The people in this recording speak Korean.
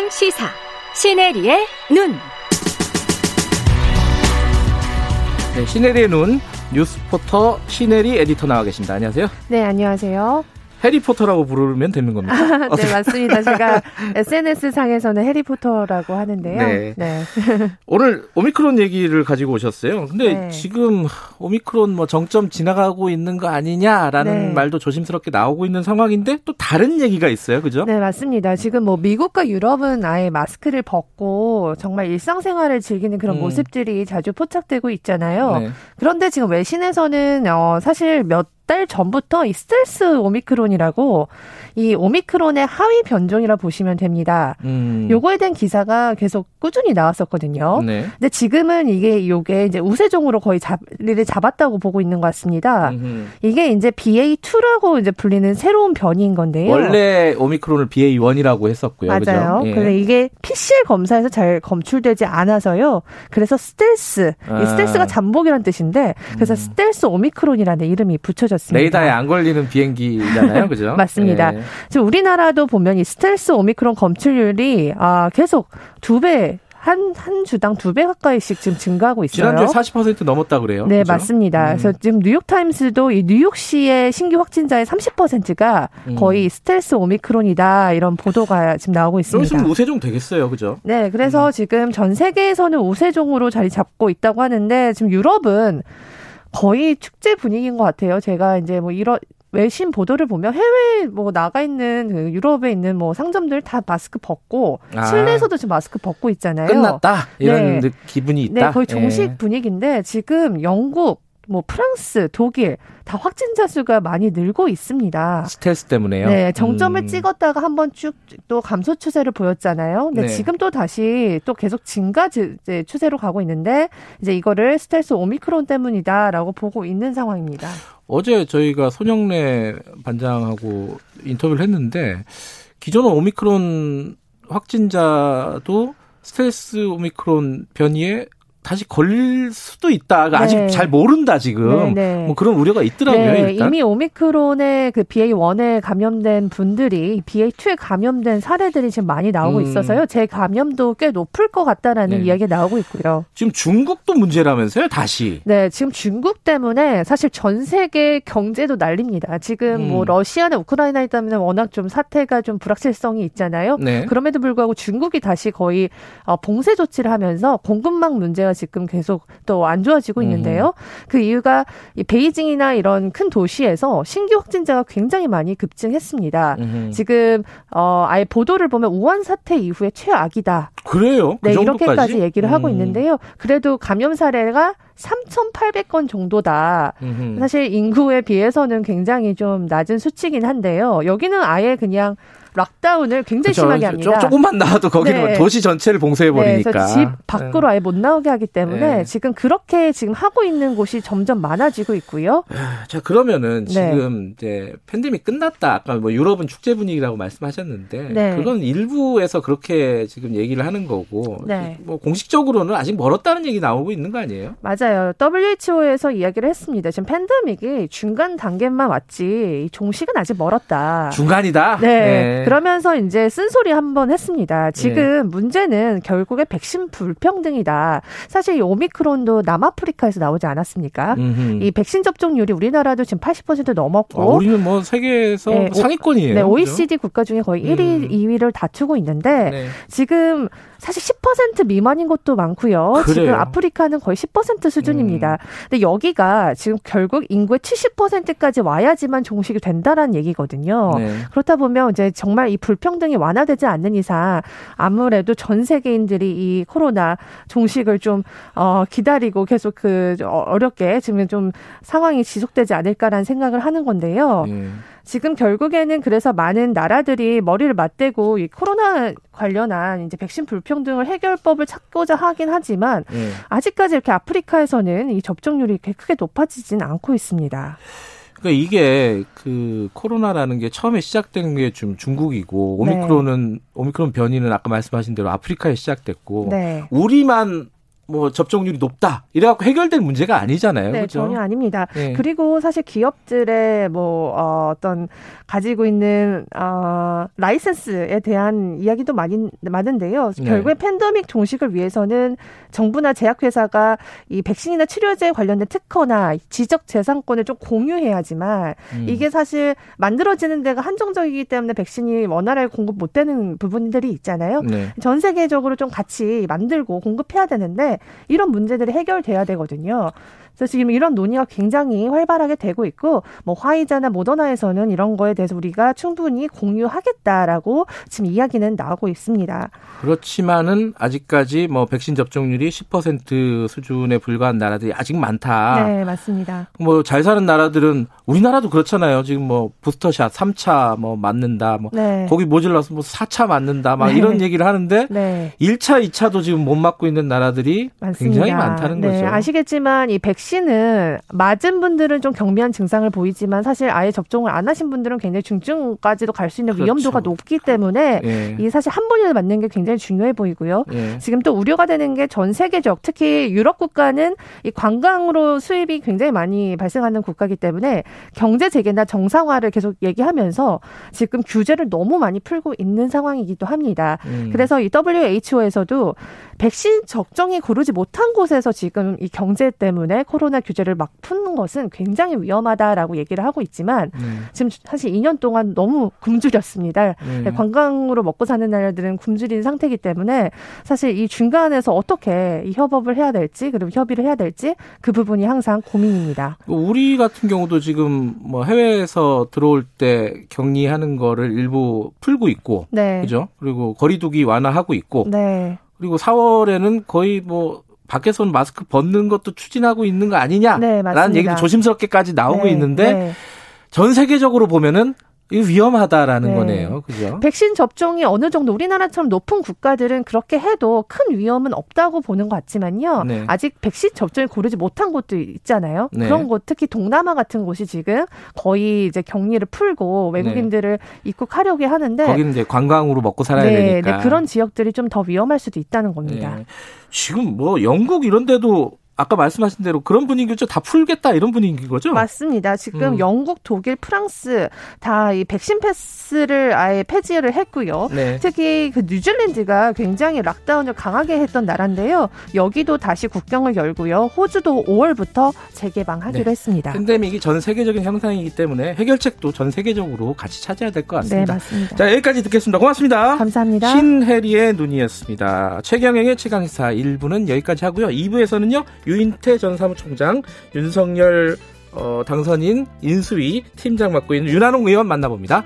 최강 시사 시네리의 눈. 네, 시네리의 눈 뉴스포터 시네리 에디터 나와 계십니다. 안녕하세요. 네, 안녕하세요. 해리포터라고 부르면 되는 겁니다. 네, 맞습니다. 제가 SNS 상에서는 해리포터라고 하는데요. 네. 네. 오늘 오미크론 얘기를 가지고 오셨어요. 근데 네. 지금 오미크론 뭐 정점 지나가고 있는 거 아니냐라는 네. 말도 조심스럽게 나오고 있는 상황인데 또 다른 얘기가 있어요. 그죠? 네, 맞습니다. 지금 뭐 미국과 유럽은 아예 마스크를 벗고 정말 일상생활을 즐기는 그런 음. 모습들이 자주 포착되고 있잖아요. 네. 그런데 지금 외신에서는 어 사실 몇 달 전부터 이 스텔스 오미크론이라고 이 오미크론의 하위 변종이라 보시면 됩니다. 음. 요거에 대한 기사가 계속 꾸준히 나왔었거든요. 네. 근데 지금은 이게 요게 이제 우세종으로 거의 자리를 잡았다고 보고 있는 것 같습니다. 음흠. 이게 이제 BA2라고 이제 불리는 새로운 변이인 건데요. 원래 오미크론을 BA1이라고 했었고요. 맞아요. 예. 근데 이게 PCR 검사에서 잘 검출되지 않아서요. 그래서 스텔스, 아. 이 스텔스가 잠복이란 뜻인데, 그래서 스텔스 오미크론이라는 이름이 붙여졌 습니다. 레이더에 안 걸리는 비행기잖아요. 그죠? 맞습니다. 예. 지금 우리나라도 보면 이 스텔스 오미크론 검출률이 아, 계속 두 배, 한, 한 주당 두 배 가까이씩 지금 증가하고 있어요. 지난주에 40% 넘었다 그래요. 네, 그죠? 맞습니다. 음. 그래서 지금 뉴욕타임스도 이 뉴욕시의 신규 확진자의 30%가 음. 거의 스텔스 오미크론이다 이런 보도가 지금 나오고 좀 있습니다. 있으면 우세종 되겠어요. 그죠? 네, 그래서 음. 지금 전 세계에서는 우세종으로 자리 잡고 있다고 하는데 지금 유럽은 거의 축제 분위기인 것 같아요. 제가 이제 뭐 이런 외신 보도를 보면 해외 뭐 나가 있는 그 유럽에 있는 뭐 상점들 다 마스크 벗고 아. 실내에서도 지금 마스크 벗고 있잖아요. 끝났다. 이런 네. 느- 기분이 있다. 네, 거의 종식 예. 분위기인데 지금 영국, 뭐 프랑스, 독일 다 확진자 수가 많이 늘고 있습니다. 스텔스 때문에요. 네, 정점을 음. 찍었다가 한번 쭉 또 감소 추세를 보였잖아요. 근데 네. 지금 또 다시 또 계속 증가 추세로 가고 있는데 이제 이거를 스텔스 오미크론 때문이다라고 보고 있는 상황입니다. 어제 저희가 손영래 반장하고 인터뷰를 했는데 기존의 오미크론 확진자도 스텔스 오미크론 변이에 다시 걸릴 수도 있다. 그러니까 아직 네. 잘 모른다 지금. 네, 네. 뭐 그런 우려가 있더라고요. 네, 일단. 이미 오미크론의 그 BA1에 감염된 분들이 BA2에 감염된 사례들이 지금 많이 나오고 음. 있어서요. 제 감염도 꽤 높을 것 같다라는 네. 이야기가 나오고 있고요. 지금 중국도 문제라면서요. 다시. 네, 지금 중국 때문에 사실 전 세계 경제도 난립니다. 지금 뭐 음. 러시아나 우크라이나 때문에 워낙 좀 사태가 좀 불확실성이 있잖아요. 네. 그럼에도 불구하고 중국이 다시 거의 어, 봉쇄 조치를 하면서 공급망 문제가 지금 계속 또 안 좋아지고 있는데요. 그 이유가 이 베이징이나 이런 큰 도시에서 신규 확진자가 굉장히 많이 급증했습니다. 음흠. 지금 어 아예 보도를 보면 우한 사태 이후에 최악이다. 그래요. 그 네, 정도까지? 이렇게까지 얘기를 하고 음. 있는데요. 그래도 감염 사례가 3,800건 정도다. 음흠. 사실 인구에 비해서는 굉장히 좀 낮은 수치긴 한데요. 여기는 아예 그냥 락다운을 굉장히 그쵸. 심하게 조- 합니다. 조 금만 나와도 거기는 네. 도시 전체를 봉쇄해 네, 버리니까. 그래서 집 밖으로 아예 못 나오게 하기 때문에 네. 지금 그렇게 지금 하고 있는 곳이 점점 많아지고 있고요. 자 그러면은 네. 지금 이제 팬데믹 끝났다. 아까 뭐 유럽은 축제 분위기라고 말씀하셨는데 네. 그건 일부에서 그렇게 지금 얘기를 하는 거고 네. 뭐 공식적으로는 아직 멀었다는 얘기 나오고 있는 거 아니에요? 맞아요. WHO에서 이야기를 했습니다. 지금 팬데믹이 중간 단계만 왔지 이 종식은 아직 멀었다. 중간이다. 네. 그러면서 이제 쓴소리 한번 했습니다. 지금 문제는 결국에 백신 불평등이다. 사실 이 오미크론도 남아프리카에서 나오지 않았습니까? 음흠. 이 백신 접종률이 우리나라도 지금 80% 아, 넘었고 우리는 뭐 세계에서 네, 오- 상위권이에요. 네, 그죠? OECD 국가 중에 거의 1위, 음. 2위를 다투고 있는데 네. 지금 사실 10% 미만인 곳도 많고요. 지금 그래요? 음. 아프리카는 거의 10% 수준 입니다. 근데 여기가 지금 결국 인구의 70%까지 와야지만 종식이 된다라는 얘기거든요. 네. 그렇다 보면 이제 정말 이 불평등이 완화되지 않는 이상 아무래도 전 세계인들이 이 코로나 종식을 좀 어, 기다리고 계속 그 어- 어렵게 지금 좀 상황이 지속되지 않을까라는 생각을 하는 건데요. 예. 지금 결국에는 그래서 많은 나라들이 머리를 맞대고 이 코로나 관련한 이제 백신 불평등을 해결법을 찾고자 하긴 하지만 예. 아직까지 이렇게 아프리카에서는 이 접종률이 그렇게 크게 높아지진 않고 있습니다. 그러니까 이게 그 코로나라는 게 처음에 시작된 게 좀 중국이고 네. 오미크론은 오미크론 변이는 아까 말씀하신 대로 아프리카에 시작됐고 네. 우리만 뭐 접종률이 높다 이래갖고 해결될 문제가 아니잖아요. 네, 그렇죠? 전혀 아닙니다. 네. 그리고 사실 기업들의 뭐 어, 어떤 가지고 있는 어, 라이센스에 대한 이야기도 많이 많은데요. 네. 결국에 팬데믹 종식을 위해서는 정부나 제약회사가 이 백신이나 치료제 관련된 특허나 지적 재산권을 좀 공유해야지만 음. 이게 사실 만들어지는 데가 한정적이기 때문에 백신이 원활하게 공급 못 되는 부분들이 있잖아요. 네. 전 세계적으로 좀 같이 만들고 공급해야 되는데 이런 문제들이 해결돼야 되거든요. 그래서 지금 이런 논의가 굉장히 활발하게 되고 있고 뭐 화이자나 모더나에서는 이런 거에 대해서 우리가 충분히 공유하겠다라고 지금 이야기는 나오고 있습니다. 그렇지만은 아직까지 뭐 백신 접종률이 10% 수준에 불과한 나라들이 아직 많다. 네, 맞습니다. 뭐 잘 사는 나라들은 우리나라도 그렇잖아요. 지금 뭐 부스터샷 3차 뭐 맞는다. 뭐 네. 거기 모질라서 뭐 4차 맞는다. 막 네. 이런 얘기를 하는데 네. 1차, 2차도 지금 못 맞고 있는 나라들이 많습니다. 굉장히 많다는 네, 거죠. 아시겠지만 이 백신 은 맞은 분들은 좀 경미한 증상을 보이지만 사실 아예 접종을 안 하신 분들은 굉장히 중증까지도 갈 수 있는 그렇죠. 위험도가 높기 때문에 예. 이 사실 한 번이라도 맞는 게 굉장히 중요해 보이고요. 예. 지금 또 우려가 되는 게 전 세계적 특히 유럽 국가는 이 관광으로 수입이 굉장히 많이 발생하는 국가이기 때문에 경제 재개나 정상화를 계속 얘기하면서 지금 규제를 너무 많이 풀고 있는 상황이기도 합니다. 음. 그래서 이 WHO에서도 백신 적정이 고르지 못한 곳에서 지금 이 경제 때문에 코로나 규제를 막 푸는 것은 굉장히 위험하다라고 얘기를 하고 있지만 음. 지금 사실 2년 동안 너무 굶주렸습니다. 음. 네, 관광으로 먹고 사는 나라들은 굶주린 상태이기 때문에 사실 이 중간에서 어떻게 이 협업을 해야 될지 그리고 협의를 해야 될지 그 부분이 항상 고민입니다. 우리 같은 경우도 지금 뭐 해외에서 들어올 때 격리하는 거를 일부 풀고 있고 네. 그죠? 그리고 거리두기 완화하고 있고 네. 그리고 4월에는 거의 뭐 밖에서는 마스크 벗는 것도 추진하고 있는 거 아니냐? 네, 라는. 얘기도 조심스럽게까지 나오고 네, 있는데 네. 전 세계적으로 보면은 이거 위험하다라는 네. 거네요. 그죠? 백신 접종이 어느 정도 우리나라처럼 높은 국가들은 그렇게 해도 큰 위험은 없다고 보는 것 같지만요. 네. 아직 백신 접종을 고르지 못한 곳도 있잖아요. 네. 그런 곳 특히 동남아 같은 곳이 지금 거의 이제 격리를 풀고 외국인들을 입국하려고 하는데 거기는 이제 관광으로 먹고 살아야 네, 되니까. 네, 그런 지역들이 좀 더 위험할 수도 있다는 겁니다. 네. 지금 뭐 영국 이런 데도 아까 말씀하신 대로 그런 분위기죠. 다 풀겠다 이런 분위기인 거죠? 맞습니다. 지금 음. 영국, 독일, 프랑스 다 이 백신 패스를 아예 폐지를 했고요. 네. 특히 그 뉴질랜드가 굉장히 락다운을 강하게 했던 나라인데요. 여기도 다시 국경을 열고요. 호주도 5월부터 재개방하기로 네. 했습니다. 팬데믹이 전 세계적인 현상이기 때문에 해결책도 전 세계적으로 같이 찾아야 될것 네, 같습니다. 맞습니다. 자, 여기까지 듣겠습니다. 고맙습니다. 감사합니다. 신혜리의 눈이었습니다. 최경영의 최강시사 1부는 여기까지 하고요. 2부에서는요. 유인태 전 사무총장, 윤석열 어, 당선인 인수위 팀장 맡고 있는 윤한홍 의원 만나봅니다.